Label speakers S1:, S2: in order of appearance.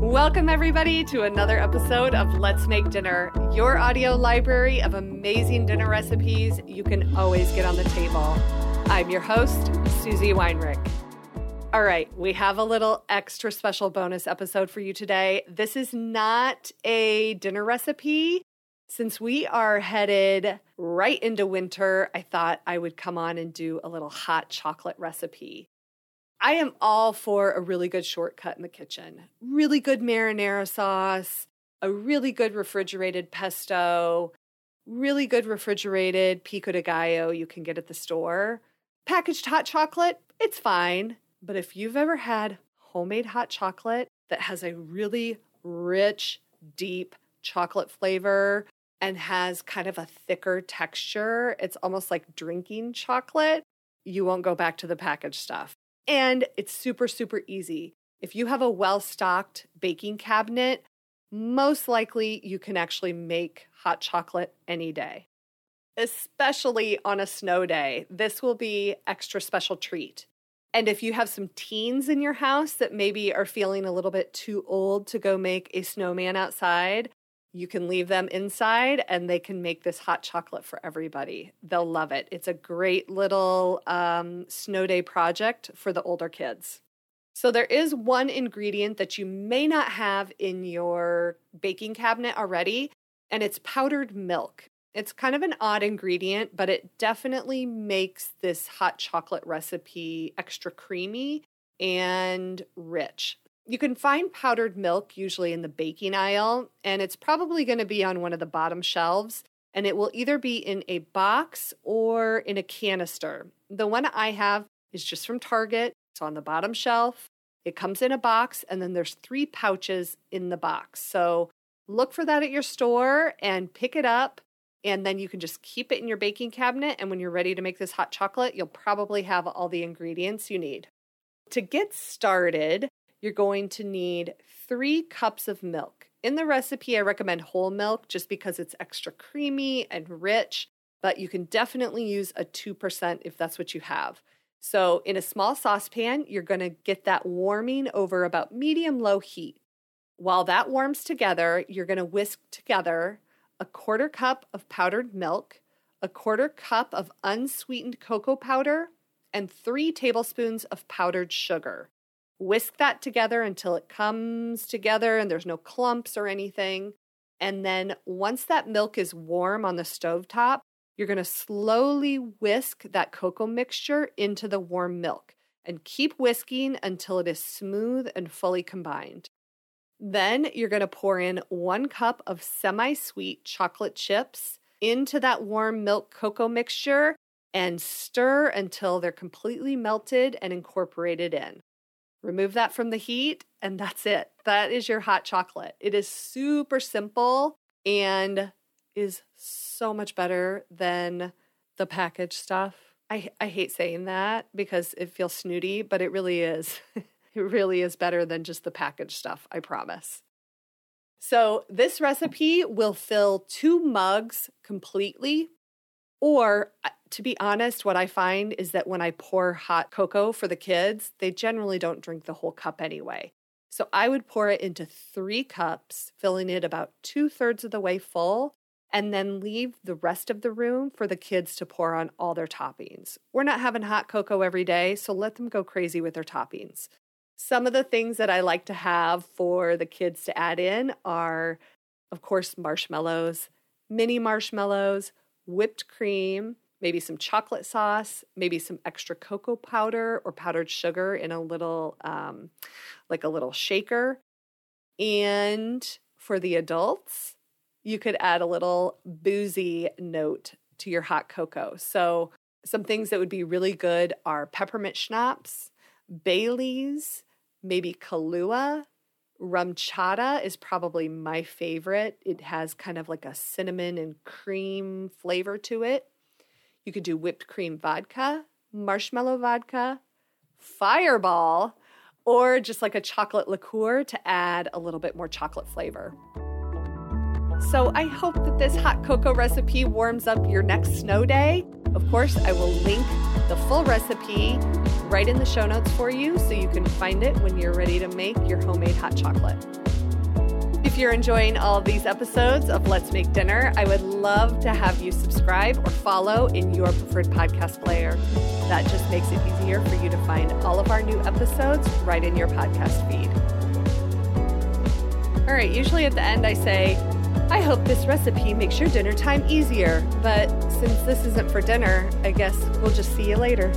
S1: Welcome, everybody, to another episode of Let's Make Dinner, your audio library of amazing dinner recipes you can always get on the table. I'm your host, Susie Weinrich. All right, we have a little extra special bonus episode for you today. This is not a dinner recipe. Since we are headed right into winter, I thought I would come on and do a little hot chocolate recipe. I am all for a really good shortcut in the kitchen. Really good marinara sauce, a really good refrigerated pesto, really good refrigerated pico de gallo you can get at the store. Packaged hot chocolate, it's fine. But if you've ever had homemade hot chocolate that has a really rich, deep chocolate flavor and has kind of a thicker texture, it's almost like drinking chocolate, you won't go back to the packaged stuff. And it's super, super easy. If you have a well stocked baking cabinet, most likely you can actually make hot chocolate any day. Especially on a snow day, this will be extra special treat. And if you have some teens in your house that maybe are feeling a little bit too old to go make a snowman outside, you can leave them inside and they can make this hot chocolate for everybody. They'll love it. It's a great little um, snow day project for the older kids. So, there is one ingredient that you may not have in your baking cabinet already, and it's powdered milk. It's kind of an odd ingredient, but it definitely makes this hot chocolate recipe extra creamy and rich. You can find powdered milk usually in the baking aisle, and it's probably going to be on one of the bottom shelves. And it will either be in a box or in a canister. The one I have is just from Target. It's on the bottom shelf. It comes in a box, and then there's three pouches in the box. So look for that at your store and pick it up and then you can just keep it in your baking cabinet. And when you're ready to make this hot chocolate, you'll probably have all the ingredients you need. To get started, you're going to need three cups of milk. In the recipe, I recommend whole milk just because it's extra creamy and rich, but you can definitely use a 2% if that's what you have. So, in a small saucepan, you're going to get that warming over about medium low heat. While that warms together, you're going to whisk together a quarter cup of powdered milk, a quarter cup of unsweetened cocoa powder, and three tablespoons of powdered sugar. Whisk that together until it comes together and there's no clumps or anything. And then once that milk is warm on the stove top, you're going to slowly whisk that cocoa mixture into the warm milk and keep whisking until it is smooth and fully combined. Then you're going to pour in one cup of semi sweet chocolate chips into that warm milk cocoa mixture and stir until they're completely melted and incorporated in. Remove that from the heat, and that's it. That is your hot chocolate. It is super simple and is so much better than the packaged stuff. I, I hate saying that because it feels snooty, but it really is. It really is better than just the packaged stuff, I promise. So, this recipe will fill two mugs completely. Or, to be honest, what I find is that when I pour hot cocoa for the kids, they generally don't drink the whole cup anyway. So, I would pour it into three cups, filling it about two thirds of the way full, and then leave the rest of the room for the kids to pour on all their toppings. We're not having hot cocoa every day, so let them go crazy with their toppings. Some of the things that I like to have for the kids to add in are, of course, marshmallows, mini marshmallows, whipped cream, maybe some chocolate sauce, maybe some extra cocoa powder or powdered sugar in a little, um, like a little shaker. And for the adults, you could add a little boozy note to your hot cocoa. So, some things that would be really good are peppermint schnapps, Bailey's, maybe Kahlua. RumChata is probably my favorite. It has kind of like a cinnamon and cream flavor to it. You could do whipped cream vodka, marshmallow vodka, fireball, or just like a chocolate liqueur to add a little bit more chocolate flavor. So I hope that this hot cocoa recipe warms up your next snow day. Of course, I will link the full recipe right in the show notes for you so you can find it when you're ready to make your homemade hot chocolate. If you're enjoying all these episodes of Let's Make Dinner, I would love to have you subscribe or follow in your preferred podcast player. That just makes it easier for you to find all of our new episodes right in your podcast feed. All right, usually at the end I say, I hope this recipe makes your dinner time easier, but since this isn't for dinner, I guess we'll just see you later.